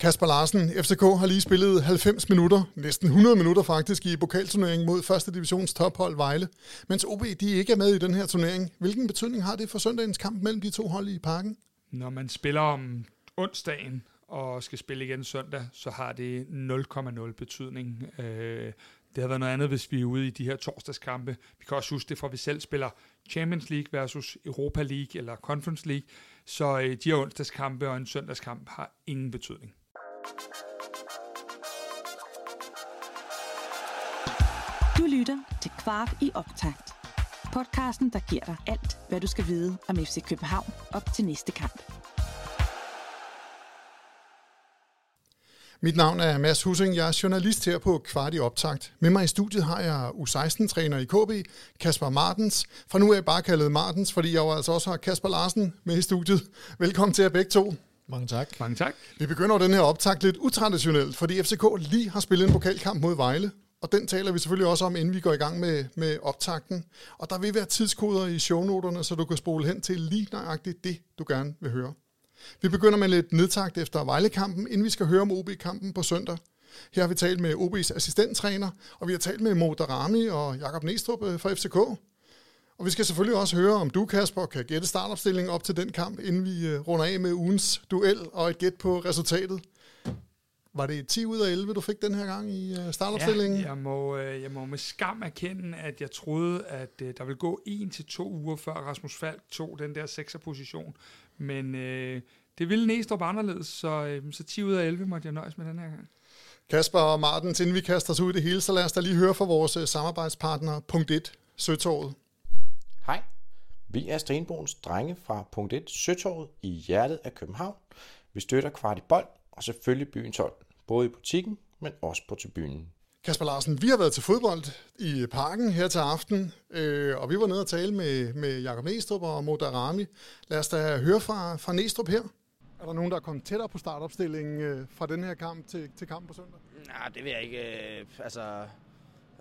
Kasper Larsen, FCK har lige spillet 90 minutter, næsten 100 minutter faktisk, i pokalturneringen mod første divisions tophold Vejle. Mens OB de ikke er med i den her turnering. Hvilken betydning har det for søndagens kamp mellem de to hold i parken? Når man spiller om onsdagen og skal spille igen søndag, så har det 0,0 betydning. Øh, det har været noget andet, hvis vi er ude i de her torsdagskampe. Vi kan også huske det fra, at vi selv spiller Champions League versus Europa League eller Conference League. Så øh, de her onsdagskampe og en søndagskamp har ingen betydning. Du lytter til Kvart i optakt. Podcasten, der giver dig alt, hvad du skal vide om FC København op til næste kamp. Mit navn er Mads Hussing, Jeg er journalist her på Kvart i Optakt. Med mig i studiet har jeg U16-træner i KB, Kasper Martens. Fra nu er jeg bare kaldet Martens, fordi jeg jo altså også har Kasper Larsen med i studiet. Velkommen til jer begge to. Mange tak. Mange tak. Vi begynder den her optakt lidt utraditionelt, fordi FCK lige har spillet en pokalkamp mod Vejle. Og den taler vi selvfølgelig også om, inden vi går i gang med, med optakten. Og der vil være tidskoder i shownoterne, så du kan spole hen til lige nøjagtigt det, du gerne vil høre. Vi begynder med lidt nedtagt efter Vejle-kampen, inden vi skal høre om OB-kampen på søndag. Her har vi talt med OB's assistenttræner, og vi har talt med Mo Darami og Jakob Næstrup øh, fra FCK. Og vi skal selvfølgelig også høre, om du, Kasper, kan gætte startopstillingen op til den kamp, inden vi øh, runder af med ugens duel og et gæt på resultatet. Var det 10 ud af 11, du fik den her gang i øh, startopstillingen? Ja, jeg må, jeg må med skam erkende, at jeg troede, at der ville gå en til to uger før Rasmus Falk tog den der 6'er position. Men øh, det ville Næstrup anderledes, så, øh, så 10 ud af 11 måtte jeg nøjes med den her gang. Kasper og Martin, inden vi kaster os ud i det hele, så lad os da lige høre fra vores øh, samarbejdspartner, punkt 1, Søtorvet. Hej, vi er Stenbogens drenge fra punkt 1, Søtorvet i hjertet af København. Vi støtter kvart i bold og selvfølgelig byens hold, både i butikken, men også på tribunen. Kasper Larsen, vi har været til fodbold i parken her til aften, øh, og vi var nede og tale med, med Jakob Næstrup og Moda Rami. Lad os da høre fra, fra Næstrup her. Er der nogen, der er kommet tættere på startopstillingen øh, fra den her kamp til, til kamp på søndag? Nej, det vil jeg ikke. Øh, altså,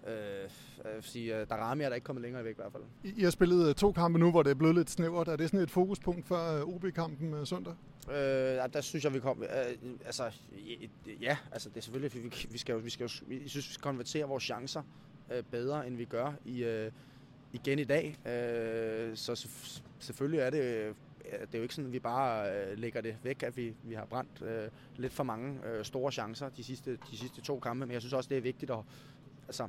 øh, jeg vil sige, øh, Darami er der ikke kommet længere væk i hvert fald. I, I har spillet øh, to kampe nu, hvor det er blevet lidt snævert. Er det sådan et fokuspunkt for øh, OB-kampen søndag? Øh, der synes jeg, vi kom... Øh, altså, ja, altså det er selvfølgelig, vi, vi skal jo, vi skal jo, vi synes, vi skal konvertere vores chancer øh, bedre, end vi gør i, øh, igen i dag. Øh, så selvfølgelig er det det er jo ikke sådan, at vi bare øh, lægger det væk, at vi, vi har brændt øh, lidt for mange øh, store chancer de sidste, de sidste to kampe, men jeg synes også, det er vigtigt at... Altså,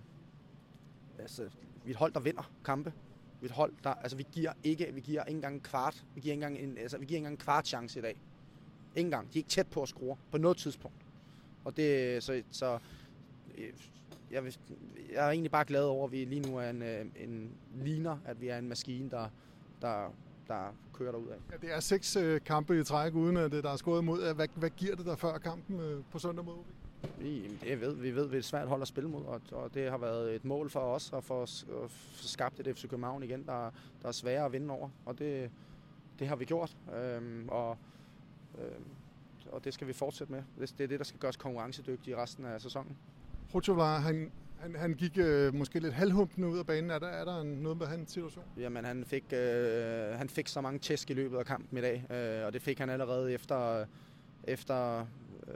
altså, vi er et hold, der vinder kampe. Vi er et hold, der... Altså, vi giver ikke, vi giver ikke engang en kvart. Vi giver ikke engang en, altså, vi giver ikke engang en kvart chance i dag. Ikke engang. De er ikke tæt på at score på noget tidspunkt. Og det, så, så øh, jeg, vil, jeg er egentlig bare glad over, at vi lige nu er en, øh, en ligner, at vi er en maskine, der, der, der kører derud af. Ja, det er seks øh, kampe i træk, uden at det, der er skåret mod. Hvad, hvad giver det der før kampen på søndag mod OB? Vi, det ved, vi ved, det er svært hold at spille mod, og, og det har været et mål for os at få, at få skabt et FC København igen, der, der er sværere at vinde over, og det, det har vi gjort. Øhm, og Øh, og det skal vi fortsætte med. Det er det, der skal gøres konkurrencedygtige i resten af sæsonen. Hochovar, han, han, han gik øh, måske lidt halvhumpende ud af banen. Er der, er der noget med hans situation? Jamen, han fik, øh, han fik så mange tæsk i løbet af kampen i dag, øh, og det fik han allerede efter, efter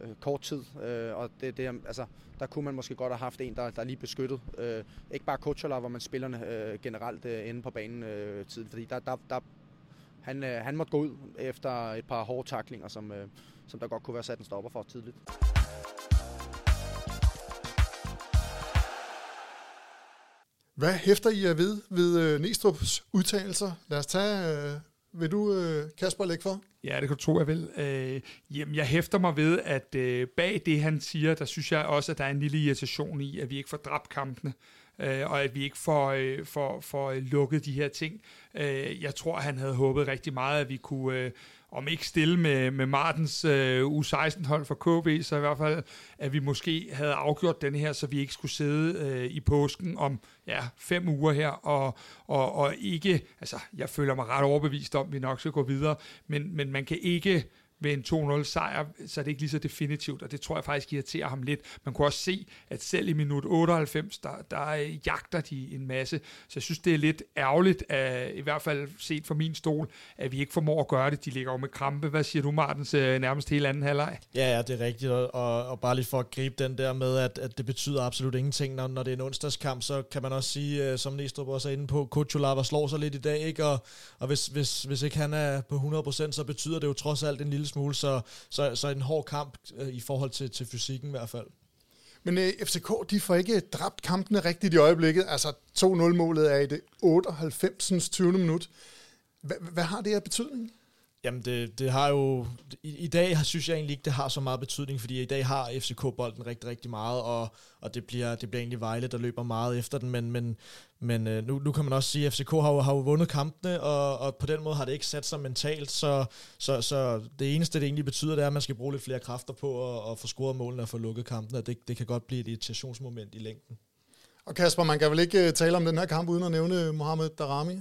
øh, kort tid. Øh, og det, det, altså, der kunne man måske godt have haft en, der, der er lige beskyttet. Øh, ikke bare Kochola, hvor man spillerne øh, generelt øh, inde på banen øh, tiden, fordi der, der, der han, øh, han måtte gå ud efter et par hårde taklinger, som, øh, som der godt kunne være sat en stopper for tidligt. Hvad hæfter I jer ved ved øh, Næstrup's udtalelser? Lad os tage... Øh, vil du, øh, Kasper, lægge for? Ja, det kan du tro, jeg vil. Øh, jamen, jeg hæfter mig ved, at øh, bag det, han siger, der synes jeg også, at der er en lille irritation i, at vi ikke får dræbt kampene øh, og at vi ikke får, øh, får, får øh, lukket de her ting. Øh, jeg tror, han havde håbet rigtig meget, at vi kunne, øh, om ikke stille med, med Martens øh, U16-hold for KB, så i hvert fald, at vi måske havde afgjort den her, så vi ikke skulle sidde øh, i påsken om ja, fem uger her, og, og, og ikke, altså jeg føler mig ret overbevist om, at vi nok skal gå videre, men, men man kan ikke med en 2-0 sejr, så er det ikke lige så definitivt, og det tror jeg faktisk irriterer ham lidt. Man kunne også se, at selv i minut 98, der, der jagter de en masse, så jeg synes, det er lidt ærgerligt, at, i hvert fald set fra min stol, at vi ikke formår at gøre det. De ligger jo med krampe. Hvad siger du, Martens, øh, nærmest hele anden halvleg? Ja, ja, det er rigtigt, og, og bare lige for at gribe den der med, at, at det betyder absolut ingenting, når, når det er en onsdagskamp, så kan man også sige, øh, som Næstrup også er inde på, Kutsulava slår sig lidt i dag, ikke? og, og hvis, hvis, hvis ikke han er på 100%, så betyder det jo trods alt en lille smule, så, så, så en hård kamp øh, i forhold til, til fysikken i hvert fald. Men øh, FCK, de får ikke dræbt kampene rigtigt i øjeblikket. Altså 2-0-målet er i det 98. 20. minut. Hvad har det her betydning? Jamen, det, det har jo... I, I dag synes jeg egentlig ikke, det har så meget betydning, fordi i dag har FCK bolden rigtig, rigtig meget, og, og det, bliver, det bliver egentlig Vejle, der løber meget efter den, men, men, men øh, nu, nu kan man også sige, at FCK har jo, har jo vundet kampene, og, og på den måde har det ikke sat sig mentalt, så, så, så det eneste, det egentlig betyder, det er, at man skal bruge lidt flere kræfter på at, at få scoret målene og få lukket kampene, og det, det kan godt blive et irritationsmoment i længden. Og Kasper, man kan vel ikke øh, tale om den her kamp uden at nævne Mohamed Darami?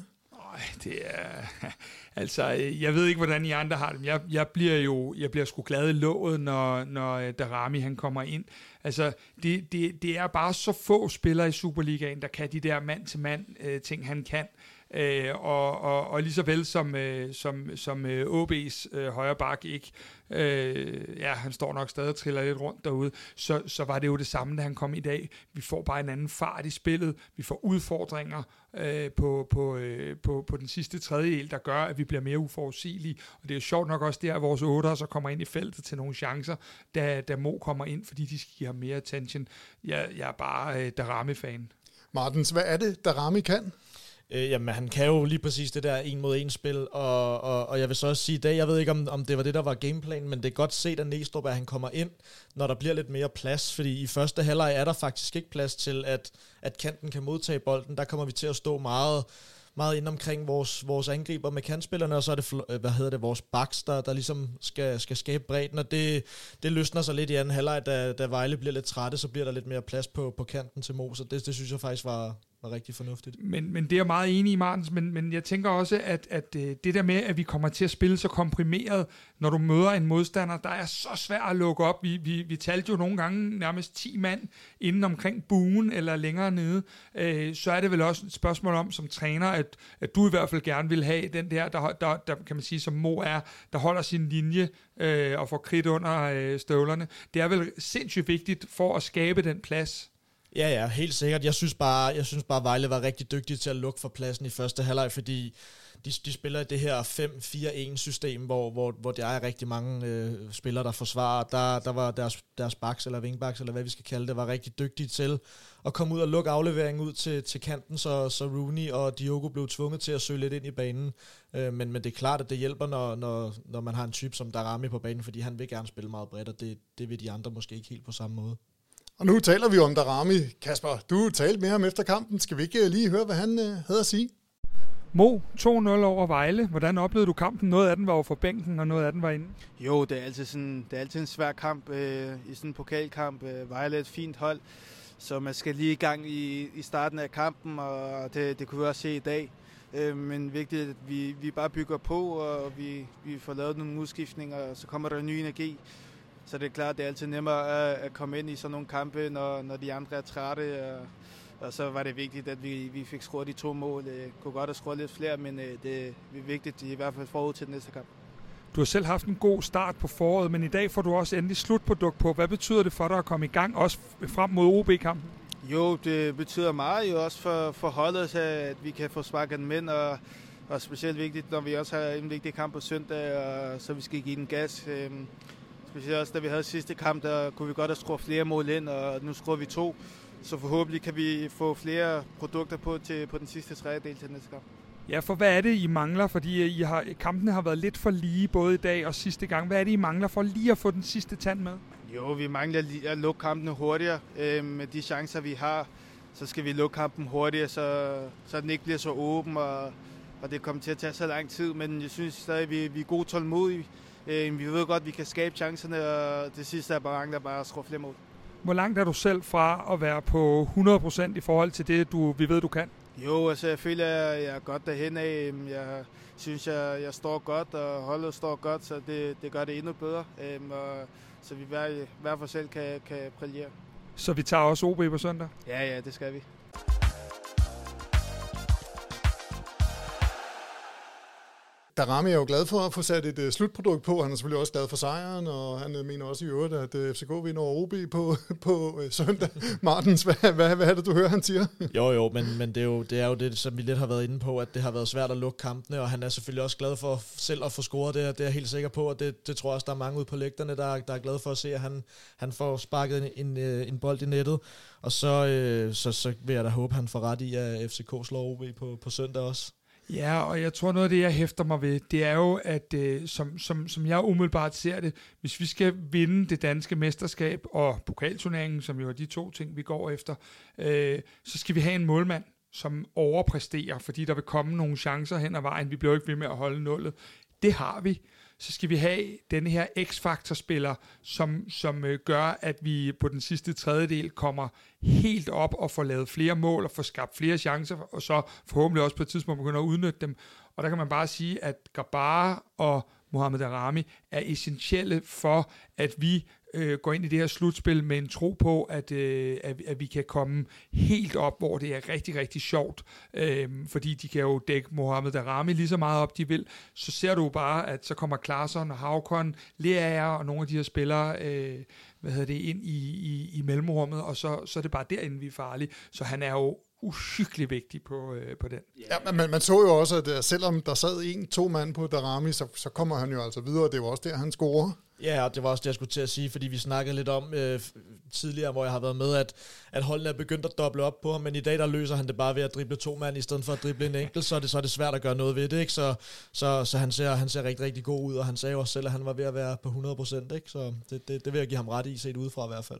Nej, det er... Altså, jeg ved ikke, hvordan I andre har det, jeg, jeg bliver jo jeg bliver sgu glad i låget, når, når øh, Darami han kommer ind. Altså, det, det, det er bare så få spillere i Superligaen, der kan de der mand-til-mand øh, ting, han kan. Øh, Øh, og, og, og lige så vel som, øh, som, som øh, OB's øh, højre bak ikke, øh, ja, han står nok stadig og triller lidt rundt derude, så, så var det jo det samme, da han kom i dag. Vi får bare en anden fart i spillet, vi får udfordringer øh, på, på, øh, på, på den sidste tredjedel, der gør, at vi bliver mere uforudsigelige. Og det er jo sjovt nok også der, at vores otter så kommer ind i feltet til nogle chancer, da, da Mo kommer ind, fordi de skal give ham mere attention. Jeg, jeg er bare øh, Darami-fan. Martens, hvad er det, Darami kan? Øh, jamen, han kan jo lige præcis det der en mod en spil, og, og, og jeg vil så også sige i dag, jeg ved ikke, om, om det var det, der var gameplanen, men det er godt set af Næstrup, at han kommer ind, når der bliver lidt mere plads, fordi i første halvleg er der faktisk ikke plads til, at, at kanten kan modtage bolden. Der kommer vi til at stå meget meget ind omkring vores, vores angriber med kantspillerne, og så er det, hvad hedder det, vores backs, der, der ligesom skal, skal skabe bredden, og det, det løsner sig lidt i anden halvleg, da, da Vejle bliver lidt trætte, så bliver der lidt mere plads på, på kanten til Mos, og det, det synes jeg faktisk var, var rigtig fornuftigt. Men, men det er jeg meget enig i, Martens, men, men jeg tænker også, at, at øh, det der med, at vi kommer til at spille så komprimeret, når du møder en modstander, der er så svært at lukke op. Vi, vi, vi talte jo nogle gange nærmest 10 mand inden omkring buen eller længere nede. Øh, så er det vel også et spørgsmål om som træner, at, at du i hvert fald gerne vil have den der, der, der, der kan man sige, som Mo er, der holder sin linje øh, og får kridt under øh, støvlerne. Det er vel sindssygt vigtigt for at skabe den plads. Ja, ja, helt sikkert. Jeg synes bare, jeg synes bare Vejle var rigtig dygtig til at lukke for pladsen i første halvleg, fordi de, de spiller i det her 5-4-1 system, hvor, hvor, hvor der er rigtig mange øh, spillere, der forsvarer. Der, der var deres, deres backs eller wingbacks, eller hvad vi skal kalde det, var rigtig dygtige til at komme ud og lukke afleveringen ud til, til kanten, så, så Rooney og Diogo blev tvunget til at søge lidt ind i banen. Øh, men, men det er klart, at det hjælper, når, når, når man har en type som Darami på banen, fordi han vil gerne spille meget bredt, og det, det vil de andre måske ikke helt på samme måde. Og nu taler vi om Darami. Kasper, du talte med ham efter kampen. Skal vi ikke lige høre, hvad han øh, havde at sige? Mo, 2-0 over Vejle. Hvordan oplevede du kampen? Noget af den var over for bænken, og noget af den var inde. Jo, det er altid, sådan, det er altid en svær kamp øh, i sådan en pokalkamp. Øh, Vejle er et fint hold, så man skal lige i gang i, i starten af kampen, og det, det kunne vi også se i dag. Øh, men vigtigt, at vi, vi bare bygger på, og vi, vi får lavet nogle udskiftninger, og så kommer der en ny energi. Så det er klart, det er altid nemmere at, komme ind i sådan nogle kampe, når, når de andre er trætte. Og, og så var det vigtigt, at vi, vi fik scoret de to mål. Det kunne godt have scoret lidt flere, men øh, det er vigtigt i hvert fald forud til den næste kamp. Du har selv haft en god start på foråret, men i dag får du også endelig slutprodukt på. Hvad betyder det for dig at komme i gang, også frem mod OB-kampen? Jo, det betyder meget jo også for, for holdet, at vi kan få sparket den mænd, og, og specielt vigtigt, når vi også har en vigtig kamp på søndag, og så vi skal give den gas. Øhm, Specielt også da vi havde sidste kamp, der kunne vi godt have skruet flere mål ind, og nu skruer vi to. Så forhåbentlig kan vi få flere produkter på til på den sidste tredjedel til næste kamp. Ja, for hvad er det, I mangler? Fordi I har, kampene har været lidt for lige både i dag og sidste gang. Hvad er det, I mangler for lige at få den sidste tand med? Jo, vi mangler lige at lukke kampene hurtigere. Øh, med de chancer, vi har, så skal vi lukke kampen hurtigere, så, så den ikke bliver så åben, og, og det kommer til at tage så lang tid. Men jeg synes stadig, at vi, vi er gode tålmodige. Øh, vi ved godt, at vi kan skabe chancerne, og det sidste er bare der bare at skrue flere mål. Hvor langt er du selv fra at være på 100% i forhold til det, du, vi ved, du kan? Jo, altså jeg føler, at jeg er godt derhen af. Jeg synes, jeg, jeg står godt, og holdet står godt, så det, det gør det endnu bedre. Um, og, så vi hver, hver for selv kan, kan brillere. Så vi tager også OB på søndag? Ja, ja, det skal vi. Darami er jo glad for at få sat et uh, slutprodukt på. Han er selvfølgelig også glad for sejren, og han uh, mener også i øvrigt, at øh, uh, FCK vinder over OB på, på uh, søndag. Martens, hvad, hvad, hvad er det, du hører, han siger? Jo, jo, men, men det, er jo, det er jo det, som vi lidt har været inde på, at det har været svært at lukke kampene, og han er selvfølgelig også glad for selv at få scoret det, det er jeg helt sikker på, og det, det tror jeg også, der er mange ude på lægterne, der, der er glade for at se, at han, han får sparket en, en, en bold i nettet, og så, øh, så, så vil jeg da håbe, at han får ret i, at FCK slår OB på, på søndag også. Ja, og jeg tror noget af det, jeg hæfter mig ved, det er jo, at øh, som, som, som jeg umiddelbart ser det, hvis vi skal vinde det danske mesterskab og pokalturneringen, som jo er de to ting, vi går efter, øh, så skal vi have en målmand, som overpræsterer, fordi der vil komme nogle chancer hen ad vejen. Vi bliver jo ikke ved med at holde nullet. Det har vi så skal vi have den her X-faktor-spiller, som, som øh, gør, at vi på den sidste tredjedel kommer helt op og får lavet flere mål og får skabt flere chancer, og så forhåbentlig også på et tidspunkt begynder at udnytte dem. Og der kan man bare sige, at Gabara og Mohamed Arami er essentielle for, at vi øh, går ind i det her slutspil med en tro på, at, øh, at, at vi kan komme helt op, hvor det er rigtig, rigtig sjovt, øh, fordi de kan jo dække Mohamed Darami lige så meget op, de vil. Så ser du bare, at så kommer Klaarsson og Havkon, Lea og nogle af de her spillere, øh, hvad hedder det, ind i, i, i mellemrummet, og så, så er det bare derinde, vi er farlige. Så han er jo uhyggelig vigtig på, øh, på den. Ja, men man så jo også, at øh, selvom der sad en, to mand på Darami, så, så kommer han jo altså videre, og det var også der, han scorer. Ja, og det var også det, jeg skulle til at sige, fordi vi snakkede lidt om øh, tidligere, hvor jeg har været med, at, at holdene er begyndt at doble op på ham, men i dag der løser han det bare ved at drible to mand, i stedet for at drible en enkelt, så er det, så er det svært at gøre noget ved det, ikke? Så, så, så han, ser, han ser rigtig, rigtig god ud, og han sagde jo også selv, at han var ved at være på 100%, ikke? Så det, det, det vil jeg give ham ret i, set udefra i hvert fald.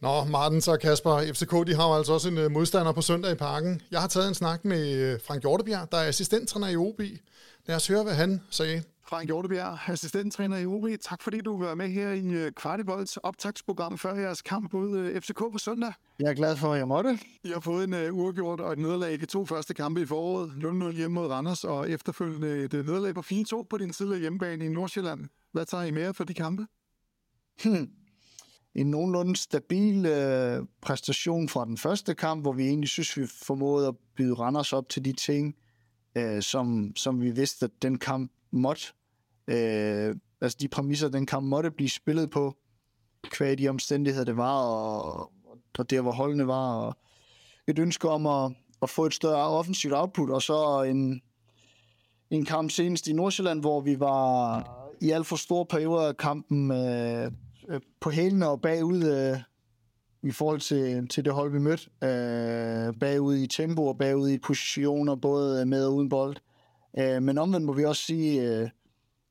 Nå, Martin og Kasper, FCK de har jo altså også en uh, modstander på søndag i parken. Jeg har taget en snak med Frank Hjortebjerg, der er assistenttræner i OB. Lad os høre, hvad han sagde. Frank Hjortebjerg, assistenttræner i OB. Tak fordi du var med her i Kvartibolds optagsprogram før jeres kamp mod FCK på søndag. Jeg er glad for, at jeg måtte. I har fået en uh, uafgjort og et nederlag i de to første kampe i foråret. 0-0 hjemme mod Randers og efterfølgende et nederlag på 4-2 på din tidligere hjemmebane i Nordsjælland. Hvad tager I mere for de kampe? Hmm en nogenlunde stabil øh, præstation fra den første kamp, hvor vi egentlig synes, vi formåede at byde Randers op til de ting, øh, som, som vi vidste, at den kamp måtte. Øh, altså de præmisser, den kamp måtte blive spillet på, kvæg de omstændigheder, det var, og, og der, hvor holdene var, og et ønske om at, at få et større offensivt output, og så en, en kamp senest i Nordsjælland, hvor vi var i alt for store perioder af kampen øh, øh, på hælene og bagud øh, i forhold til, til det hold, vi mødte. Øh, bagud i tempo og bagud i positioner, både med og uden bold. Øh, men omvendt må vi også sige, øh,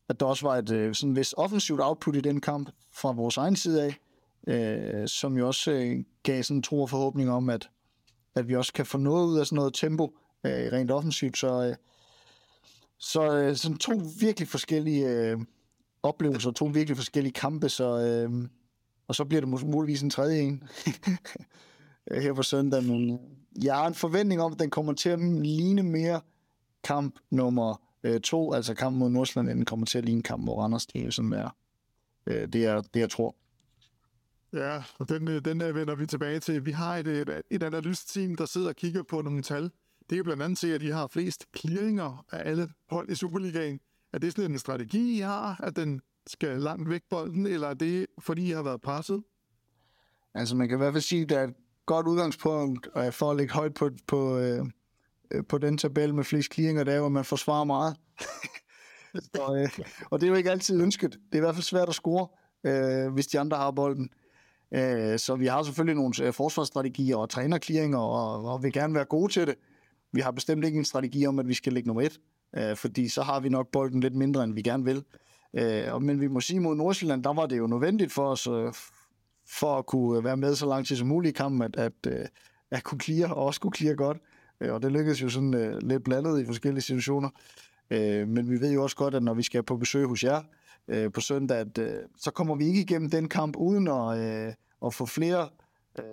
at der også var et øh, sådan vist offensivt output i den kamp fra vores egen side af, øh, som jo også øh, gav sådan tro og forhåbning om, at, at vi også kan få noget ud af sådan noget tempo øh, rent offensivt. Så, øh, så øh, sådan to virkelig forskellige øh, oplevelser, to virkelig forskellige kampe, så, øh, og så bliver det muligvis en tredje en her på søndag, men øh, jeg har en forventning om, at den kommer til at ligne mere kamp nummer øh, to, altså kamp mod Nordsjælland, end den kommer til at ligne kamp mod Randers. Det er sådan er, øh, det, er, det, jeg tror. Ja, og den, øh, den vender vi tilbage til. Vi har et, et, et analyseteam, der sidder og kigger på nogle tal. Det er blandt andet til, at de har flest clearinger af alle hold i Superligaen. Er det sådan en strategi, I har, at den skal langt væk bolden, eller er det, fordi I har været presset? Altså, man kan i hvert fald sige, at der er et godt udgangspunkt for at ligge højt på, på, øh, øh, på den tabel med flest clearinger, der er, hvor man forsvarer meget. og, øh, og det er jo ikke altid ønsket. Det er i hvert fald svært at score, øh, hvis de andre har bolden. Øh, så vi har selvfølgelig nogle øh, forsvarsstrategier og trænerclearinger, og, og vil gerne være gode til det. Vi har bestemt ikke en strategi om, at vi skal ligge nummer et øh, fordi så har vi nok bolden lidt mindre, end vi gerne vil. Øh, men vi må sige mod Nordsjælland, der var det jo nødvendigt for os, øh, for at kunne øh, være med så lang tid som muligt i kampen, at, at, øh, at kunne clear, og også kunne clear godt. Øh, og det lykkedes jo sådan øh, lidt blandet i forskellige situationer. Øh, men vi ved jo også godt, at når vi skal på besøg hos jer øh, på søndag, at, øh, så kommer vi ikke igennem den kamp uden at, øh, at få flere øh,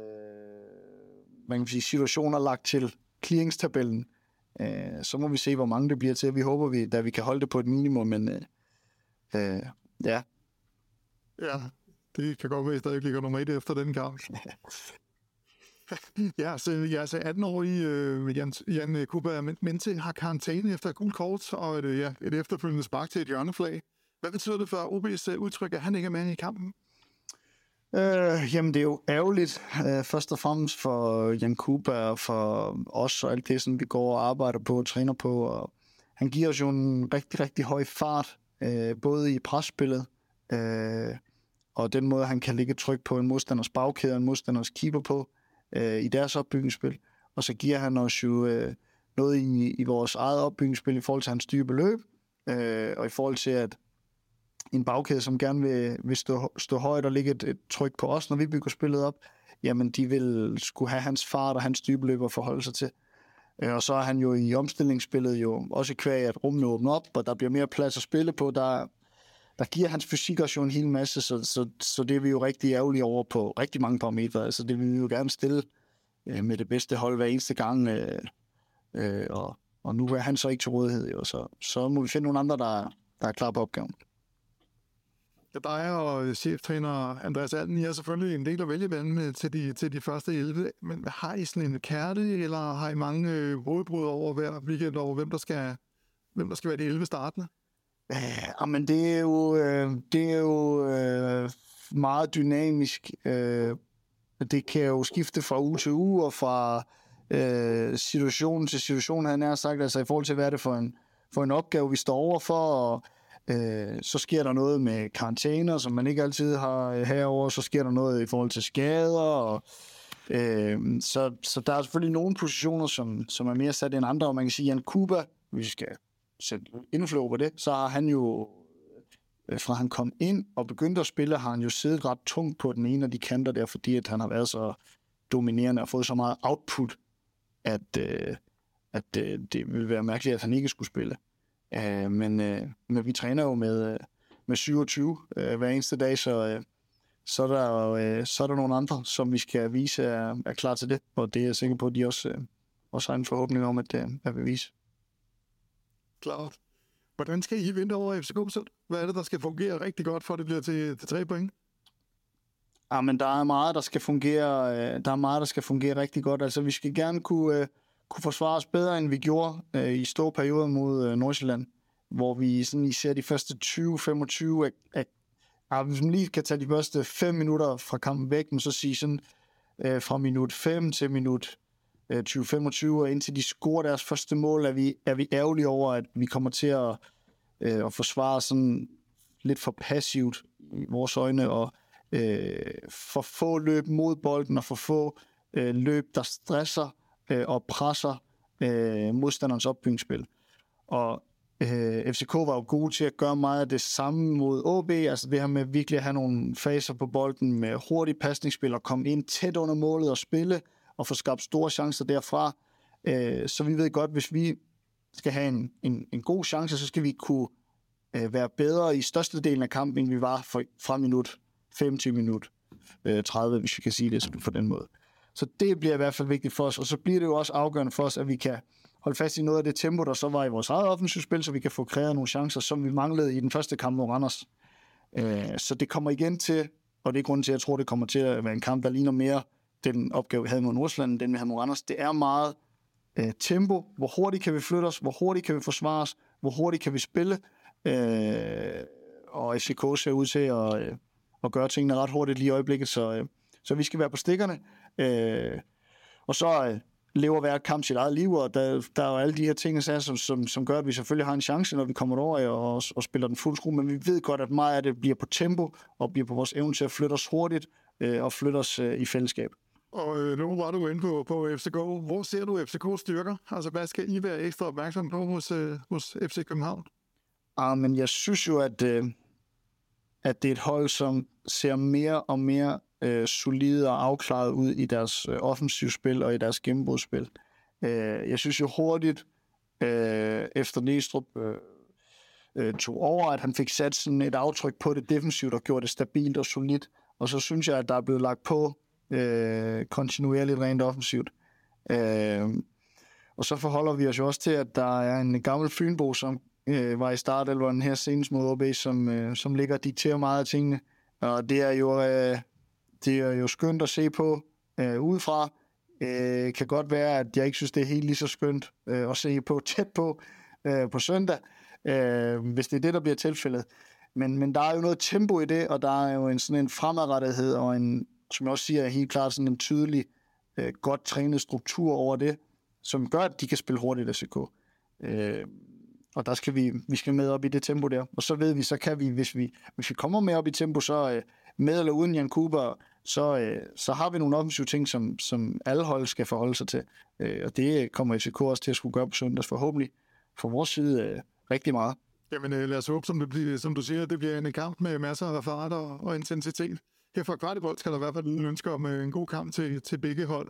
man kan sige, situationer lagt til clearingstabellen. Øh, så må vi se, hvor mange det bliver til. Vi håber, vi, da vi kan holde det på et minimum, men øh, øh, ja. Ja, det kan godt være, at I stadig ligger nummer et efter den kamp. ja, så jeres 18-årige øh, Jan, Jan Kuba Mente har karantæne efter et gult kort og et, ja, et efterfølgende spark til et hjørneflag. Hvad betyder det for OB's udtryk, at han ikke er med i kampen? Øh, jamen, det er jo ærgerligt, øh, først og fremmest for Jan Kuba og for os og alt det, som vi går og arbejder på og træner på. Og han giver os jo en rigtig, rigtig høj fart, øh, både i presspillet, øh, og den måde, han kan ligge tryk på en modstanders bagkæde og en modstanders keeper på øh, i deres opbygningsspil. Og så giver han os jo øh, noget i, i vores eget opbygningsspil i forhold til hans dybe løb, øh, og i forhold til, at en bagkæde, som gerne vil, vil stå, stå højt og lægge et, et tryk på os, når vi bygger spillet op, jamen de vil skulle have hans fart og hans dybeløb at forholde sig til. Øh, og så er han jo i omstillingsspillet jo også kvæg, at rummene åbner op, og der bliver mere plads at spille på. Der, der giver hans fysik også jo en hel masse, så, så, så det er vi jo rigtig ærgerlige over på rigtig mange parametre. Altså det vil vi jo gerne stille øh, med det bedste hold hver eneste gang. Øh, øh, og, og nu er han så ikke til rådighed, jo, så, så må vi finde nogle andre, der, der er klar på opgaven. Ja, dig og øh, cheftræner Andreas Allen, I er selvfølgelig en del at vælge mellem øh, til de, til de første 11. Men har I sådan en kærte, eller har I mange øh, hovedbrud over hver weekend over, hvem der skal, hvem der skal være de 11 startende? Ja, ah, men det er jo, øh, det er jo øh, meget dynamisk. Øh, det kan jo skifte fra uge til uge, og fra øh, situation til situation, han nær sagt, altså i forhold til, hvad er det for en, for en opgave, vi står overfor, og Øh, så sker der noget med karantæner, som man ikke altid har øh, herover. Så sker der noget i forhold til skader. Og, øh, så, så der er selvfølgelig nogle positioner, som, som er mere sat end andre. Og man kan sige, at Jan Kuba, hvis vi skal sætte indflå på det, så har han jo øh, fra han kom ind og begyndte at spille, har han jo siddet ret tungt på den ene af de kanter der, fordi at han har været så dominerende og fået så meget output, at, øh, at øh, det ville være mærkeligt, at han ikke skulle spille. Uh, men, uh, men vi træner jo med, uh, med 27 uh, hver eneste dag, så, uh, så, er der, uh, så er der nogle andre, som vi skal vise er, er klar til det, og det er jeg sikker på, at de også, uh, også har en forhåbning om at, uh, at bevise. Klart. Hvordan skal I vinde over FCK selv? Hvad er det, der skal fungere rigtig godt, for at det bliver til, til tre point? Ja, men der er meget, der skal fungere, der er meget, der skal fungere rigtig godt. Altså, vi skal gerne kunne, kunne forsvare os bedre, end vi gjorde øh, i store perioder mod øh, Nordsjælland, hvor vi sådan især de første 20-25 af, af ja, hvis man lige kan tage de første 5 minutter fra kampen væk, men så sige sådan øh, fra minut 5 til minut øh, 20-25 og indtil de scorer deres første mål, er vi, er vi ærgerlige over, at vi kommer til at, øh, at forsvare sådan lidt for passivt i vores øjne, og øh, for få løb mod bolden, og for få øh, løb, der stresser øh, og presser øh, modstanderens opbygningsspil. Og øh, FCK var jo gode til at gøre meget af det samme mod OB, altså det her med virkelig at have nogle faser på bolden med hurtig pasningsspil og komme ind tæt under målet og spille og få skabt store chancer derfra. Øh, så vi ved godt, hvis vi skal have en, en, en god chance, så skal vi kunne øh, være bedre i størstedelen af kampen, end vi var for, fra minut 25 minut øh, 30, hvis vi kan sige det på den måde. Så det bliver i hvert fald vigtigt for os, og så bliver det jo også afgørende for os, at vi kan holde fast i noget af det tempo, der så var i vores eget offensivspil, så vi kan få kreeret nogle chancer, som vi manglede i den første kamp mod Randers. Øh, så det kommer igen til, og det er grunden til, at jeg tror, det kommer til at være en kamp, der ligner mere den opgave, vi havde mod Nordsjælland, den vi havde mod Randers. Det er meget øh, tempo. Hvor hurtigt kan vi flytte os? Hvor hurtigt kan vi forsvare os? Hvor hurtigt kan vi spille? Øh, og FCK ser ud til at, øh, at gøre tingene ret hurtigt lige i øjeblikket, så, øh, så vi skal være på stikkerne. Øh, og så øh, lever hver kamp sit eget liv, og der, der er jo alle de her ting, som, som, som gør, at vi selvfølgelig har en chance, når vi kommer over og, og spiller den fuld skrue, men vi ved godt, at meget af det bliver på tempo, og bliver på vores evne til at flytte os hurtigt, øh, og flytte os øh, i fællesskab. Og øh, nu var du inde på, på FCK. Hvor ser du FCK's styrker? Altså, hvad skal I være ekstra opmærksom på hos, øh, hos FC København? Ah, men jeg synes jo, at, øh, at det er et hold, som ser mere og mere øh, solide og afklaret ud i deres øh, offensivspil og i deres gennembrudsspil. Øh, jeg synes jo hurtigt, øh, efter Næstrup øh, øh, tog over, at han fik sat sådan et aftryk på det defensivt og gjorde det stabilt og solidt. Og så synes jeg, at der er blevet lagt på øh, kontinuerligt rent offensivt. Øh, Og så forholder vi os jo også til, at der er en gammel Fynbo, som øh, var i startelveren her senest mod OB, som, øh, som ligger og dikterer meget af tingene. Og det er jo, øh, det er jo skønt at se på øh, udefra. Øh, kan godt være, at jeg ikke synes, det er helt lige så skønt øh, at se på tæt på øh, på søndag, øh, hvis det er det, der bliver tilfældet. Men, men der er jo noget tempo i det, og der er jo en sådan en fremadrettighed og en, som jeg også siger, helt klart sådan en tydelig, øh, godt trænet struktur over det, som gør, at de kan spille hurtigt FCK. Øh, og der skal vi, vi skal med op i det tempo der. Og så ved vi, så kan vi, hvis vi, hvis vi kommer med op i tempo, så øh, med eller uden Jan Kuber, så, øh, så har vi nogle offensive ting, som, som alle hold skal forholde sig til. Øh, og det kommer FCK også til at skulle gøre på søndags forhåbentlig. Fra vores side øh, rigtig meget. Jamen øh, lad os håbe, som, det bliver, som du siger, det bliver en kamp med masser af fart og, og intensitet. Her fra Kvartibold skal der i hvert fald ønske om øh, en god kamp til, til begge hold.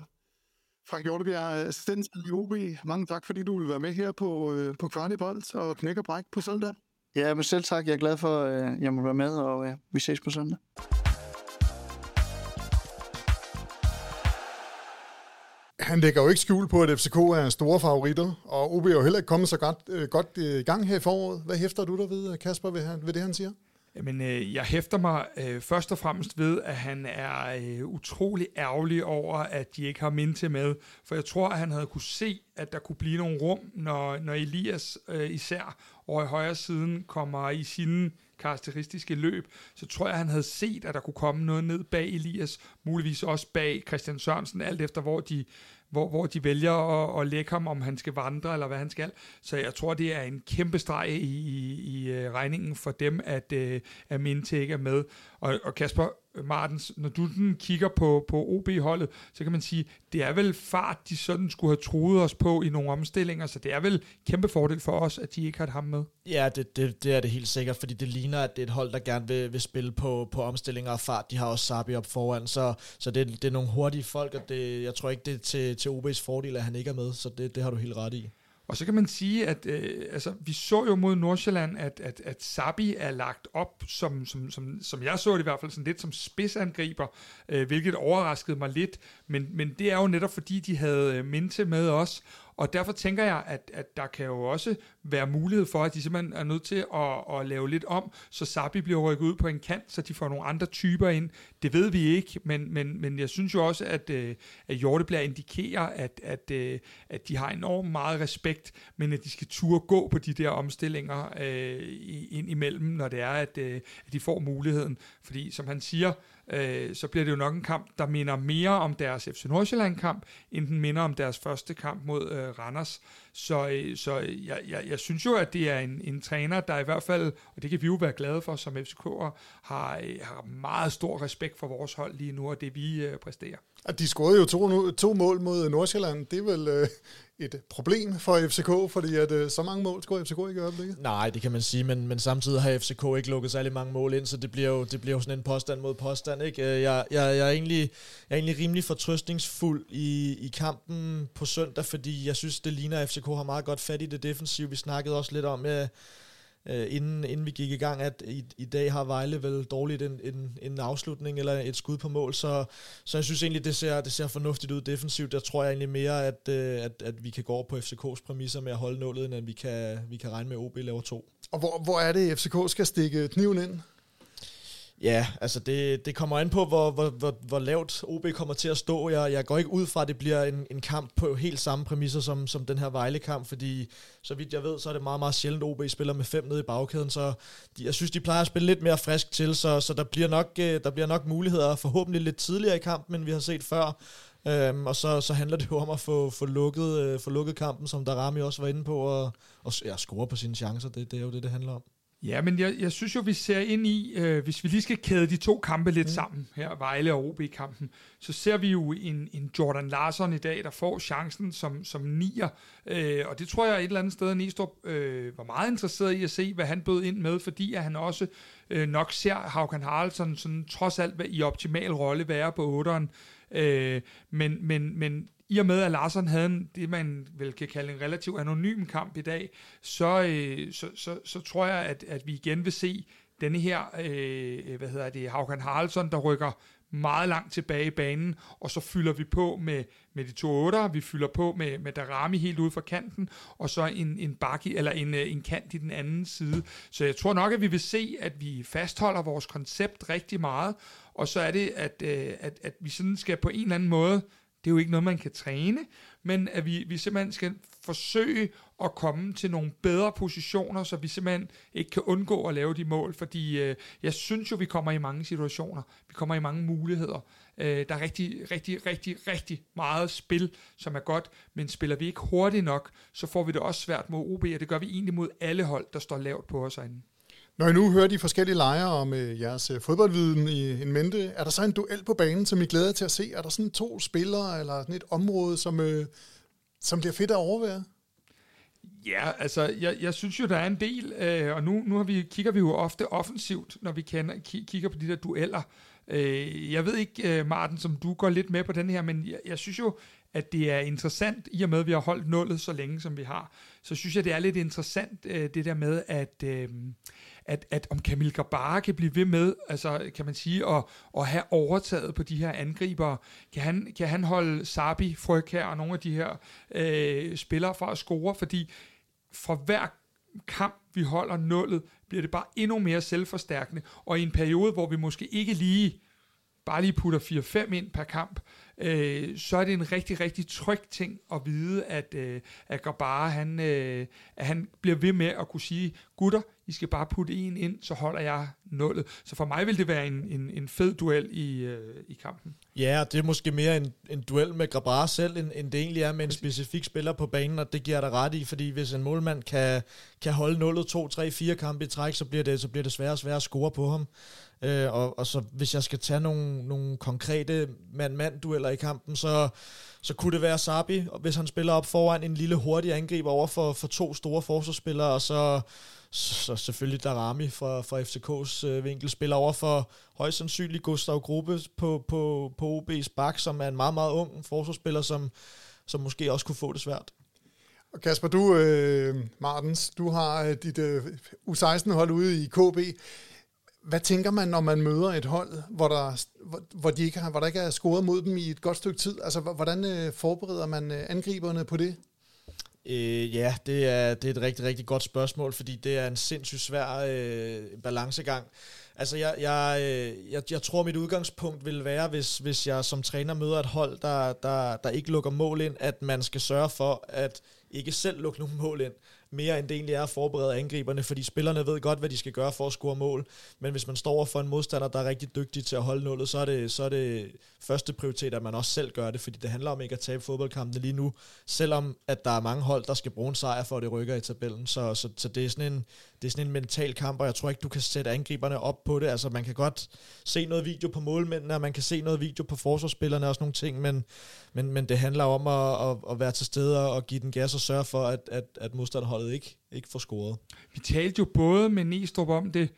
Frank Hjortebjerg, assistent i OB. Mange tak, fordi du vil være med her på, øh, på Kvartibold og knæk og bræk på søndag. Ja, men selv tak. Jeg er glad for, at øh, jeg må være med, og øh, vi ses på søndag. Han lægger jo ikke skjul på, at FCK er store favoritter, og OB er jo heller ikke kommet så godt, øh, godt øh, i gang her i foråret. Hvad hæfter du der ved, øh, Kasper, ved, ved det, han siger? Jamen, øh, jeg hæfter mig øh, først og fremmest ved, at han er øh, utrolig ærgerlig over, at de ikke har Minte med. For jeg tror, at han havde kunne se, at der kunne blive nogle rum, når, når Elias øh, især over i højre siden kommer i sine karakteristiske løb, så tror jeg, at han havde set, at der kunne komme noget ned bag Elias, muligvis også bag Christian Sørensen, alt efter hvor de, hvor, hvor de vælger at, at lægge ham, om han skal vandre eller hvad han skal. Så jeg tror, det er en kæmpe streg i, i, i øh, regningen for dem, at, øh, at Minte ikke er med. Og, og Kasper Øh, Martens, når du den kigger på, på OB-holdet, så kan man sige, det er vel fart, de sådan skulle have troet os på i nogle omstillinger, så det er vel kæmpe fordel for os, at de ikke har ham med. Ja, det, det, det er det helt sikkert, fordi det ligner, at det er et hold, der gerne vil, vil spille på, på omstillinger og fart. De har også Sabi op foran, så, så det, det er nogle hurtige folk, og det, jeg tror ikke, det er til, til OB's fordel, at han ikke er med, så det, det har du helt ret i. Og så kan man sige, at øh, altså, vi så jo mod Nordsjælland, at, at, at Sabi er lagt op, som, som, som, som jeg så det i hvert fald, sådan lidt som spidsangriber, øh, hvilket overraskede mig lidt. Men, men det er jo netop fordi, de havde øh, Minte med os, og derfor tænker jeg, at, at der kan jo også være mulighed for, at de simpelthen er nødt til at, at lave lidt om, så Sabi bliver rykket ud på en kant, så de får nogle andre typer ind. Det ved vi ikke, men, men, men jeg synes jo også, at, øh, at Hjortebjerg indikerer, at, at, øh, at de har enormt meget respekt, men at de skal turde gå på de der omstillinger øh, ind imellem, når det er, at, øh, at de får muligheden. Fordi som han siger, øh, så bliver det jo nok en kamp, der minder mere om deres FC Nordsjælland-kamp, end den minder om deres første kamp mod øh, Randers. Så, øh, så øh, jeg, jeg, jeg synes jo, at det er en, en træner, der i hvert fald, og det kan vi jo være glade for som FCK'er, har, øh, har meget stor respekt for vores hold lige nu, og det vi øh, præsterer. Og de scorede jo to, to mål mod Nordsjælland. Det er vel øh, et problem for FCK, fordi at øh, så mange mål scorer FCK ikke i øjeblikket? Nej, det kan man sige, men, men samtidig har FCK ikke lukket særlig mange mål ind, så det bliver jo, det bliver jo sådan en påstand mod påstand. Ikke? Øh, jeg, jeg, jeg, er egentlig, jeg er egentlig rimelig fortrøstningsfuld i, i kampen på søndag, fordi jeg synes, det ligner, at FCK har meget godt fat i det defensive. Vi snakkede også lidt om, at øh, Øh, inden, inden vi gik i gang, at i, i dag har Vejle vel dårligt en, en, en afslutning eller et skud på mål, så, så jeg synes egentlig, det ser, det ser fornuftigt ud defensivt. Der tror jeg egentlig mere, at, øh, at, at vi kan gå over på FCK's præmisser med at holde nålet, end at vi kan, vi kan regne med, at OB laver to. Og hvor, hvor er det, FCK skal stikke kniven ind? Ja, altså det, det kommer an på, hvor, hvor, hvor, hvor lavt OB kommer til at stå. Jeg, jeg går ikke ud fra, at det bliver en, en kamp på helt samme præmisser som, som den her Vejle-kamp, fordi så vidt jeg ved, så er det meget, meget sjældent, OB spiller med fem nede i bagkæden, så de, jeg synes, de plejer at spille lidt mere frisk til, så, så der, bliver nok, øh, der bliver nok muligheder forhåbentlig lidt tidligere i kampen, end vi har set før. Øhm, og så, så handler det jo om at få, få, lukket, øh, få lukket kampen, som Darami også var inde på, og, og ja, score på sine chancer. Det, det er jo det, det handler om. Ja, men jeg, jeg synes jo, vi ser ind i, øh, hvis vi lige skal kæde de to kampe lidt mm. sammen, her Vejle og OB-kampen, så ser vi jo en, en Jordan Larsen i dag, der får chancen som, som nier, øh, og det tror jeg et eller andet sted, Næstrup øh, var meget interesseret i at se, hvad han bød ind med, fordi at han også øh, nok ser Haukan Haraldsson sådan, trods alt i optimal rolle være på 8'eren, øh, men, men, men i og med, at Larsen havde en, det, man vel kan kalde en relativt anonym kamp i dag, så, øh, så, så, så tror jeg, at, at vi igen vil se denne her, øh, hvad hedder det, Haukan Haraldsson, der rykker meget langt tilbage i banen, og så fylder vi på med, med de to otter, vi fylder på med, med Darami helt ude fra kanten, og så en, en bakke, eller en, øh, en kant i den anden side. Så jeg tror nok, at vi vil se, at vi fastholder vores koncept rigtig meget, og så er det, at, øh, at, at vi sådan skal på en eller anden måde det er jo ikke noget, man kan træne, men at vi, vi simpelthen skal forsøge at komme til nogle bedre positioner, så vi simpelthen ikke kan undgå at lave de mål, fordi øh, jeg synes jo, vi kommer i mange situationer, vi kommer i mange muligheder. Øh, der er rigtig, rigtig, rigtig, rigtig meget spil, som er godt, men spiller vi ikke hurtigt nok, så får vi det også svært mod OB, og det gør vi egentlig mod alle hold, der står lavt på os herinde. Når I nu hører de forskellige lejre om øh, jeres øh, fodboldviden i en mente, er der så en duel på banen, som I glæder jer til at se? Er der sådan to spillere eller sådan et område, som, øh, som bliver fedt at overvære? Ja, altså, jeg, jeg synes jo, der er en del, øh, og nu, nu har vi, kigger vi jo ofte offensivt, når vi kender, kigger på de der dueller. Øh, jeg ved ikke, øh, Martin, som du går lidt med på den her, men jeg, jeg synes jo, at det er interessant, i og med, at vi har holdt nullet så længe, som vi har, så synes jeg, det er lidt interessant, øh, det der med, at, øh, at, at om Kamil Grabara kan blive ved med, altså kan man sige, at, at have overtaget på de her angribere. Kan han, kan han holde Sabi, Fryg her og nogle af de her øh, spillere fra at score, fordi for hver kamp, vi holder nullet, bliver det bare endnu mere selvforstærkende, og i en periode, hvor vi måske ikke lige bare lige putter 4-5 ind per kamp, øh, så er det en rigtig, rigtig tryg ting at vide, at, øh, at Grabara, han, øh, at han bliver ved med at kunne sige, gutter, I skal bare putte en ind, så holder jeg nullet. Så for mig vil det være en, en, en fed duel i, øh, i kampen. Ja, det er måske mere en, en duel med Grabara selv, end, end det egentlig er med en specifik spiller på banen, og det giver dig ret i, fordi hvis en målmand kan, kan holde nullet 2, 3, 4 kampe i træk, så bliver det, så bliver det sværere og sværere at score på ham. Øh, og, og så hvis jeg skal tage nogle, nogle konkrete mand-mand-dueller i kampen, så, så kunne det være Sabi, hvis han spiller op foran en lille hurtig angriber over for, for to store forsvarsspillere, og så, så selvfølgelig Darami fra, fra FCK's øh, vinkel spiller over for højst sandsynligt Gustav Gruppe på, på, på OB's bak, som er en meget, meget ung forsvarsspiller, som, som måske også kunne få det svært. Og Kasper, du, øh, Martens, du har øh, dit øh, U16-hold ude i KB. Hvad tænker man, når man møder et hold, hvor der, hvor, hvor, de ikke har, hvor der ikke er scoret mod dem i et godt stykke tid? Altså, hvordan øh, forbereder man øh, angriberne på det? Øh, ja, det er, det er et rigtig, rigtig godt spørgsmål, fordi det er en sindssygt svær øh, balancegang. Altså, jeg, jeg, øh, jeg, jeg tror, mit udgangspunkt vil være, hvis, hvis jeg som træner møder et hold, der, der, der ikke lukker mål ind, at man skal sørge for, at ikke selv lukke nogle mål ind mere end det egentlig er at forberede angriberne, fordi spillerne ved godt, hvad de skal gøre for at score mål. Men hvis man står for en modstander, der er rigtig dygtig til at holde nullet, så er det, så er det første prioritet, at man også selv gør det, fordi det handler om ikke at tabe fodboldkampene lige nu, selvom at der er mange hold, der skal bruge en sejr for, at det rykker i tabellen. Så, så, så det, er sådan en, det er sådan en mental kamp, og jeg tror ikke, du kan sætte angriberne op på det. Altså man kan godt se noget video på målmændene, og man kan se noget video på forsvarsspillerne og sådan nogle ting, men, men, men det handler om at, at, at være til stede og give den gas og sørge for, at, at, at modstanderholdet ikke, ikke får scoret. Vi talte jo både med Næstrup om det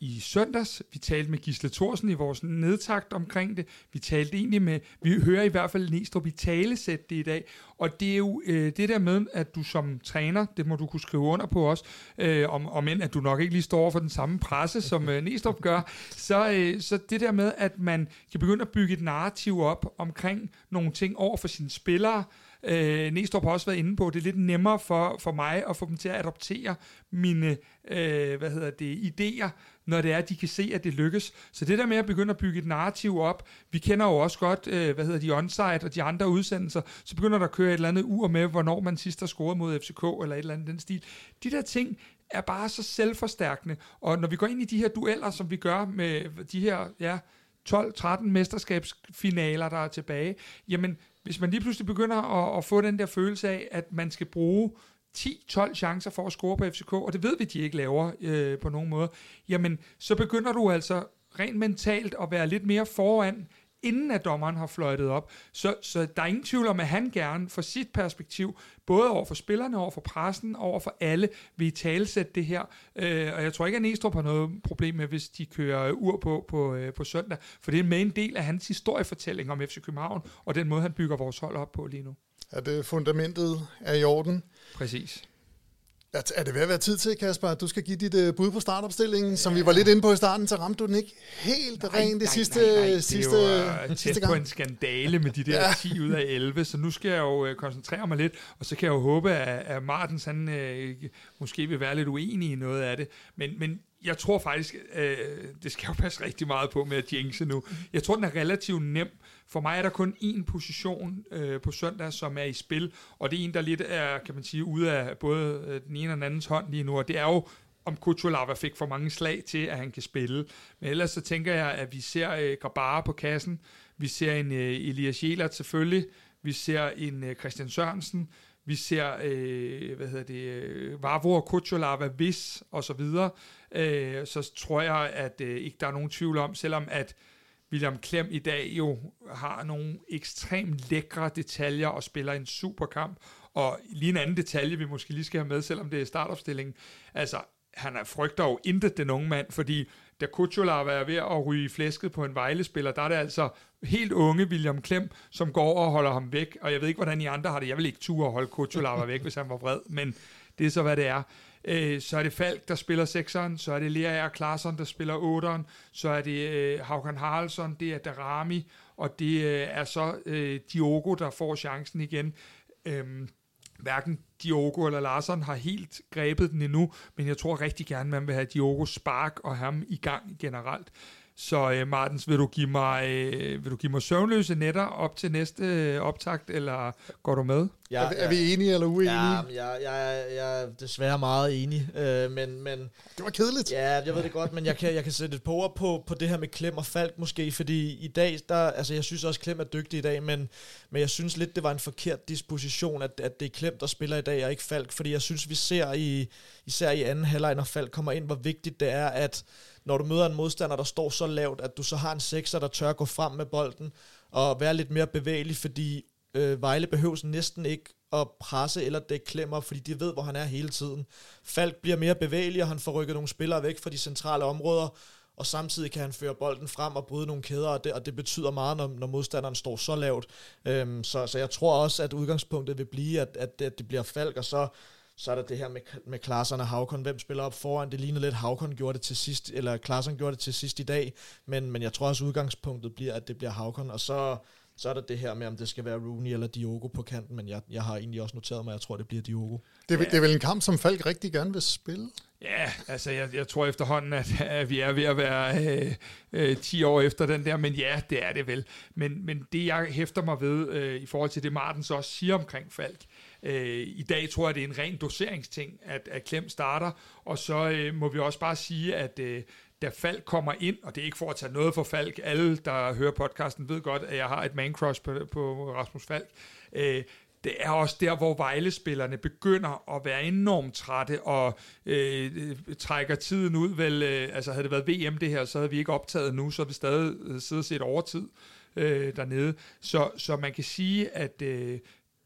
i søndags. Vi talte med Gisle Thorsen i vores nedtakt omkring det. Vi talte egentlig med, vi hører i hvert fald Næstrup i talesæt det i dag. Og det er jo øh, det der med, at du som træner, det må du kunne skrive under på os, øh, om, om end at du nok ikke lige står over for den samme presse, som øh, Næstrup gør, så, øh, så det der med, at man kan begynde at bygge et narrativ op omkring nogle ting over for sine spillere, Øh, Øh, Næstrup har også været inde på, det er lidt nemmere for, for mig at få dem til at adoptere mine øh, hvad hedder det, idéer, når det er, at de kan se, at det lykkes. Så det der med at begynde at bygge et narrativ op, vi kender jo også godt, øh, hvad hedder de, onsite og de andre udsendelser, så begynder der at køre et eller andet ur med, hvornår man sidst har scoret mod FCK, eller et eller andet den stil. De der ting er bare så selvforstærkende, og når vi går ind i de her dueller, som vi gør med de her, ja, 12-13 mesterskabsfinaler, der er tilbage, jamen, hvis man lige pludselig begynder at, at få den der følelse af, at man skal bruge 10-12 chancer for at score på FCK, og det ved vi, de ikke laver øh, på nogen måde, jamen så begynder du altså rent mentalt at være lidt mere foran, inden at dommeren har fløjtet op. Så, så der er ingen tvivl om, at han gerne fra sit perspektiv, både over for spillerne, over for pressen, over for alle, vil talsætte det her. Øh, og jeg tror ikke, at Næstrup har noget problem med, hvis de kører ur på på, øh, på søndag, for det er med en del af hans historiefortælling om FC København, og den måde, han bygger vores hold op på lige nu. At det fundamentet er i orden. Præcis. Er, det ved at være tid til, Kasper, at du skal give dit uh, bud på startopstillingen, ja. som vi var lidt inde på i starten, så ramte du den ikke helt nej, rent det sidste, nej, nej. sidste, det er jo, uh, sidste gang. på en skandale med de der ja. 10 ud af 11, så nu skal jeg jo uh, koncentrere mig lidt, og så kan jeg jo håbe, at, at Martens han, uh, måske vil være lidt uenig i noget af det. Men, men jeg tror faktisk, øh, det skal jo passe rigtig meget på med at jinxe nu. Jeg tror, den er relativt nem. For mig er der kun én position øh, på søndag, som er i spil, og det er en, der lidt er, kan man sige, ude af både øh, den ene og den andens hånd lige nu, og det er jo, om Kutulava fik for mange slag til, at han kan spille. Men ellers så tænker jeg, at vi ser øh, Grabara på kassen, vi ser en øh, Elias Jelert selvfølgelig, vi ser en øh, Christian Sørensen, vi ser, øh, hvad hedder det, øh, Vavro og Kuchulava, Vis og så videre, øh, så tror jeg, at øh, ikke der er nogen tvivl om, selvom at William Klem i dag jo har nogle ekstremt lækre detaljer og spiller en super kamp, og lige en anden detalje, vi måske lige skal have med, selvom det er startopstillingen, altså han er frygter jo intet den unge mand, fordi da Kuchulava er ved at ryge flæsket på en Vejle-spiller, der er det altså helt unge William Klem, som går over og holder ham væk, og jeg ved ikke, hvordan I andre har det. Jeg vil ikke ture at holde Kuchulava væk, hvis han var vred, men det er så, hvad det er. Øh, så er det Falk, der spiller 6'eren, så er det Lea R. Klarsson, der spiller 8'eren, så er det øh, Haukan Haraldsson, det er Darami, og det øh, er så øh, Diogo, der får chancen igen. Øhm, hverken Diogo eller Larsson har helt grebet den endnu, men jeg tror rigtig gerne, man vil have Diogo spark og ham i gang generelt. Så øh, Martens, vil du, give mig, øh, vil du give mig søvnløse netter op til næste øh, optakt, eller går du med? Ja, er, er vi enige eller uenige? Ja, jeg, jeg, jeg er desværre meget enig, øh, men, men... Det var kedeligt. Ja, jeg ved det godt, men jeg kan, jeg kan sætte et par ord på, på det her med Klem og Falk måske, fordi i dag, der, altså jeg synes også, Klem er dygtig i dag, men, men jeg synes lidt, det var en forkert disposition, at, at det er Klem, der spiller i dag, og ikke Falk, fordi jeg synes, vi ser i, især i anden halvleg, når Falk kommer ind, hvor vigtigt det er, at når du møder en modstander, der står så lavt, at du så har en sekser, der tør gå frem med bolden, og være lidt mere bevægelig, fordi øh, Vejle behøves næsten ikke at presse eller dække klemmer, fordi de ved, hvor han er hele tiden. Falk bliver mere bevægelig, og han får rykket nogle spillere væk fra de centrale områder, og samtidig kan han føre bolden frem og bryde nogle kæder, og det, og det betyder meget, når, når modstanderen står så lavt. Øhm, så, så jeg tror også, at udgangspunktet vil blive, at, at, at det bliver Falk, og så så er der det her med, med Klaarsson og Havkon. Hvem spiller op foran? Det ligner lidt, Havkon gjorde det til sidst, eller Klaarsson gjorde det til sidst i dag. Men, men jeg tror også, udgangspunktet bliver, at det bliver Havkon. Og så, så er der det her med, om det skal være Rooney eller Diogo på kanten. Men jeg, jeg har egentlig også noteret mig, at jeg tror, det bliver Diogo. Det, er, ja. det er vel en kamp, som Falk rigtig gerne vil spille? Ja, altså jeg, jeg tror efterhånden, at, at vi er ved at være øh, øh, 10 år efter den der, men ja, det er det vel. Men, men det jeg hæfter mig ved, øh, i forhold til det Martens også siger omkring Falk, Øh, I dag tror jeg, det er en ren doseringsting, at, at Klem starter, og så øh, må vi også bare sige, at øh, da Falk kommer ind, og det er ikke for at tage noget for Falk, alle, der hører podcasten, ved godt, at jeg har et man-crush på, på Rasmus Falk, øh, det er også der, hvor Vejle-spillerne begynder at være enormt trætte og øh, trækker tiden ud. Vel, øh, altså havde det været VM det her, så havde vi ikke optaget nu, så havde vi stadig øh, siddet og set overtid øh, dernede. Så, så man kan sige, at øh,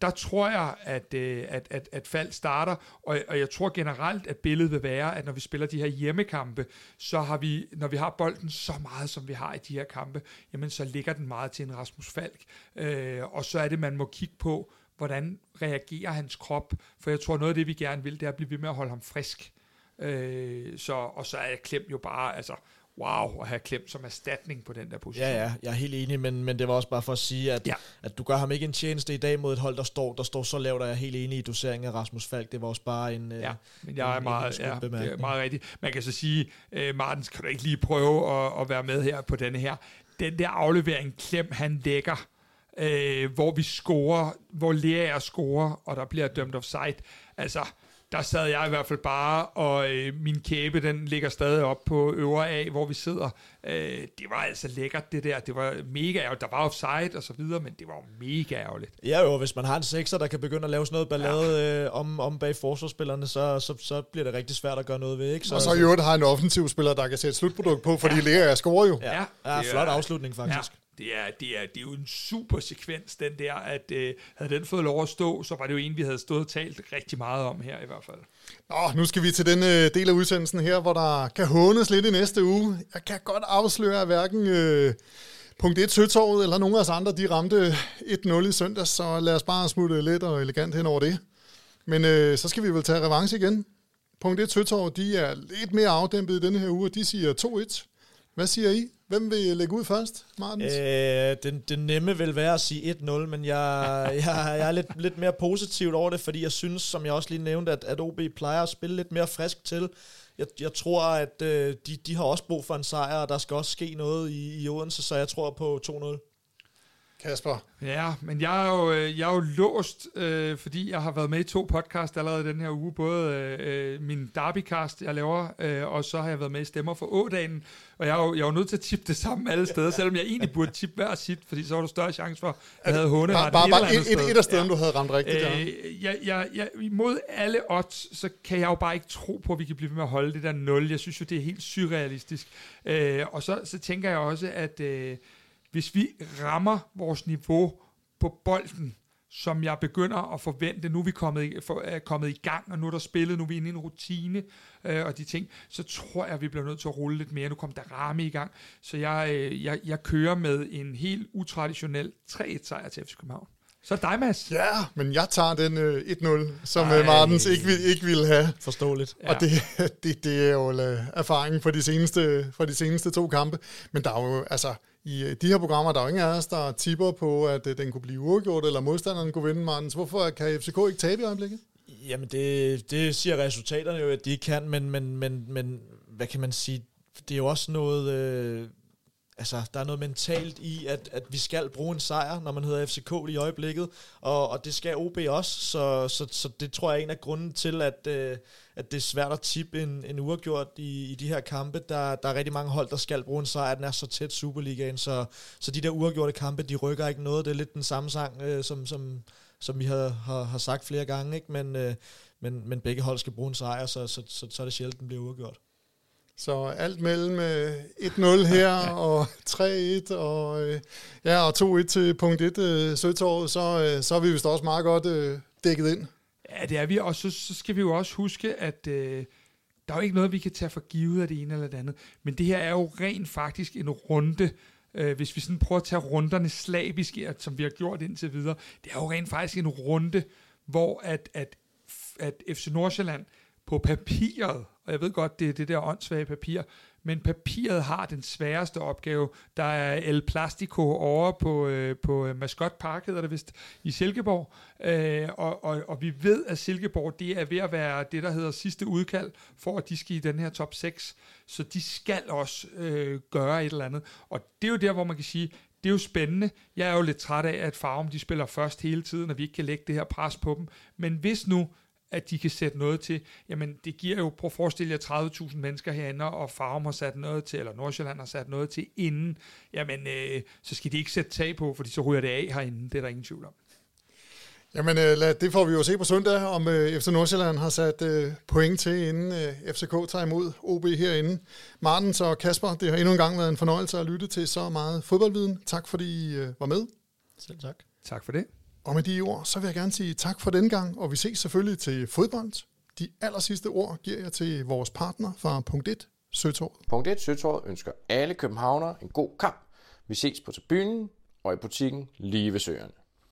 der tror jeg, at, øh, at, at, at fald starter, og, og jeg tror generelt, at billedet vil være, at når vi spiller de her hjemmekampe, så har vi, når vi har bolden så meget, som vi har i de her kampe, jamen så ligger den meget til en Rasmus Falk, øh, og så er det, man må kigge på, hvordan reagerer hans krop, for jeg tror, noget af det, vi gerne vil, det er at blive ved med at holde ham frisk. Øh, så, og så er Klem jo bare, altså, wow, at have klemt som erstatning på den der position. Ja, ja, jeg er helt enig, men, men det var også bare for at sige, at, ja. at du gør ham ikke en tjeneste i dag mod et hold, der står, der står så lavt, og jeg er helt enig i doseringen af Rasmus Falk. Det var også bare en Ja, men jeg er en, meget, en ja, det er meget rigtigt. Man kan så sige, uh, Martens, kan du ikke lige prøve at, at være med her på denne her? Den der aflevering, Klem, han lægger, uh, hvor vi scorer, hvor Lea scorer, og der bliver dømt offside. Altså, der sad jeg i hvert fald bare, og øh, min kæbe, den ligger stadig op på øvre af, hvor vi sidder. Øh, det var altså lækkert, det der. Det var mega ærgerligt. Der var offside og så videre, men det var mega ærgerligt. Ja jo, hvis man har en sekser, der kan begynde at lave sådan noget ballade ja. øh, om, om bag forsvarsspillerne, så, så, så bliver det rigtig svært at gøre noget ved. Ikke? Så, og så i øvrigt har en offensiv spiller, der kan sætte slutprodukt på, fordi ja. Lea er scorer jo. Ja, ja, ja flot afslutning faktisk. Ja. Det er, det, er, det er jo en super sekvens, den der, at øh, havde den fået lov at stå, så var det jo en, vi havde stået og talt rigtig meget om her i hvert fald. Nå, nu skal vi til den øh, del af udsendelsen her, hvor der kan hånes lidt i næste uge. Jeg kan godt afsløre, at hverken øh, punkt 1 Søtorvet eller nogen af os andre, de ramte 1-0 i søndag, så lad os bare smutte lidt og elegant hen over det. Men øh, så skal vi vel tage revanche igen Punkt 1 Søtorvet, de er lidt mere afdæmpet i denne her uge, de siger 2-1. Hvad siger I? Hvem vil lægge ud først, Martins? Øh, den, den nemme vil være at sige 1-0, men jeg, jeg, jeg er lidt, lidt mere positivt over det, fordi jeg synes, som jeg også lige nævnte, at, at OB plejer at spille lidt mere frisk til. Jeg, jeg tror, at øh, de, de har også brug for en sejr, og der skal også ske noget i, i Odense, så jeg tror på 2-0. Kasper. Ja, men jeg er jo, øh, jeg er jo låst, øh, fordi jeg har været med i to podcast allerede den her uge. Både øh, min Derbycast, jeg laver, øh, og så har jeg været med i Stemmer for Ådagen. Og jeg er jo, jeg er jo nødt til at tippe det samme alle steder, selvom jeg egentlig burde tippe hver sit, fordi så var der større chance for, at jeg havde håne Bare, bare, bare et, et, et af stederne, ja. du havde ramt rigtigt. Ja. Øh, jeg, jeg, jeg, imod alle odds, så kan jeg jo bare ikke tro på, at vi kan blive ved med at holde det der 0. Jeg synes jo, det er helt surrealistisk. Øh, og så, så tænker jeg også, at... Øh, hvis vi rammer vores niveau på bolden, som jeg begynder at forvente, nu er vi kommet, for, er kommet i gang, og nu er der spillet, nu er vi inde i en rutine øh, og de ting, så tror jeg, at vi bliver nødt til at rulle lidt mere. Nu kom der ramme i gang, så jeg, øh, jeg, jeg kører med en helt utraditionel 3-1-sejr til FC København. Så dig, Mads. Ja, men jeg tager den øh, 1-0, som Ej. Martens ikke, vil, ikke ville have. Forståeligt. Ja. Og det, det, det er jo øh, erfaringen fra de, seneste, fra de seneste to kampe. Men der er jo, altså, i øh, de her programmer, der er jo ingen af os, der tipper på, at øh, den kunne blive uafgjort, eller modstanderen kunne vinde, Martens. Hvorfor kan FCK ikke tabe i øjeblikket? Jamen, det, det siger resultaterne jo, at de kan, men, men, men, men hvad kan man sige? Det er jo også noget... Øh, altså, der er noget mentalt i, at, at vi skal bruge en sejr, når man hedder FCK i øjeblikket, og, og det skal OB også, så, så, så det tror jeg er en af grunden til, at, øh, at det er svært at tippe en, en uafgjort i, i de her kampe. Der, der er rigtig mange hold, der skal bruge en sejr, den er så tæt Superligaen, så, så de der uafgjorte kampe, de rykker ikke noget. Det er lidt den samme sang, øh, som, som, som vi har, har, har sagt flere gange, ikke? Men, øh, men, men begge hold skal bruge en sejr, så, så, så, så er det sjældent, den bliver uafgjort. Så alt mellem 1-0 øh, her og 3-1 og, øh, ja, og 2-1 til punkt 1 øh, Søtorvet, så, så er vi vist også meget godt dækket ind. Ja, det er vi, og så, så skal vi jo også huske, at øh, der er jo ikke noget, vi kan tage for givet af det ene eller det andet. Men det her er jo rent faktisk en runde, øh, hvis vi sådan prøver at tage runderne slavisk, som vi har gjort indtil videre. Det er jo rent faktisk en runde, hvor at, at, at FC Nordsjælland på papiret og jeg ved godt, det er det der åndssvage papir, men papiret har den sværeste opgave. Der er El Plastico over på, øh, på øh, Mascot Park, hedder det vist, i Silkeborg, øh, og, og, og vi ved, at Silkeborg, det er ved at være det, der hedder sidste udkald, for at de skal i den her top 6, så de skal også øh, gøre et eller andet, og det er jo der, hvor man kan sige, det er jo spændende. Jeg er jo lidt træt af, at Farum de spiller først hele tiden, og vi ikke kan lægge det her pres på dem. Men hvis nu at de kan sætte noget til. Jamen, det giver jo, prøv at forestille jer 30.000 mennesker herinde, og Farum har sat noget til, eller Nordsjælland har sat noget til inden. Jamen, øh, så skal de ikke sætte tag på, fordi så ryger det af herinde. Det er der ingen tvivl om. Jamen, øh, lad, det får vi jo se på søndag, om øh, FC Nordsjælland har sat øh, point til, inden øh, FCK tager imod OB herinde. Martens og Kasper, det har endnu en gang været en fornøjelse at lytte til så meget fodboldviden. Tak fordi I øh, var med. Selv tak. Tak for det. Og med de ord, så vil jeg gerne sige tak for den gang, og vi ses selvfølgelig til fodbold. De aller sidste ord giver jeg til vores partner fra Punkt 1, Søtorvet. Punkt 1, Søtorvet ønsker alle københavnere en god kamp. Vi ses på tribunen og i butikken lige ved søerne.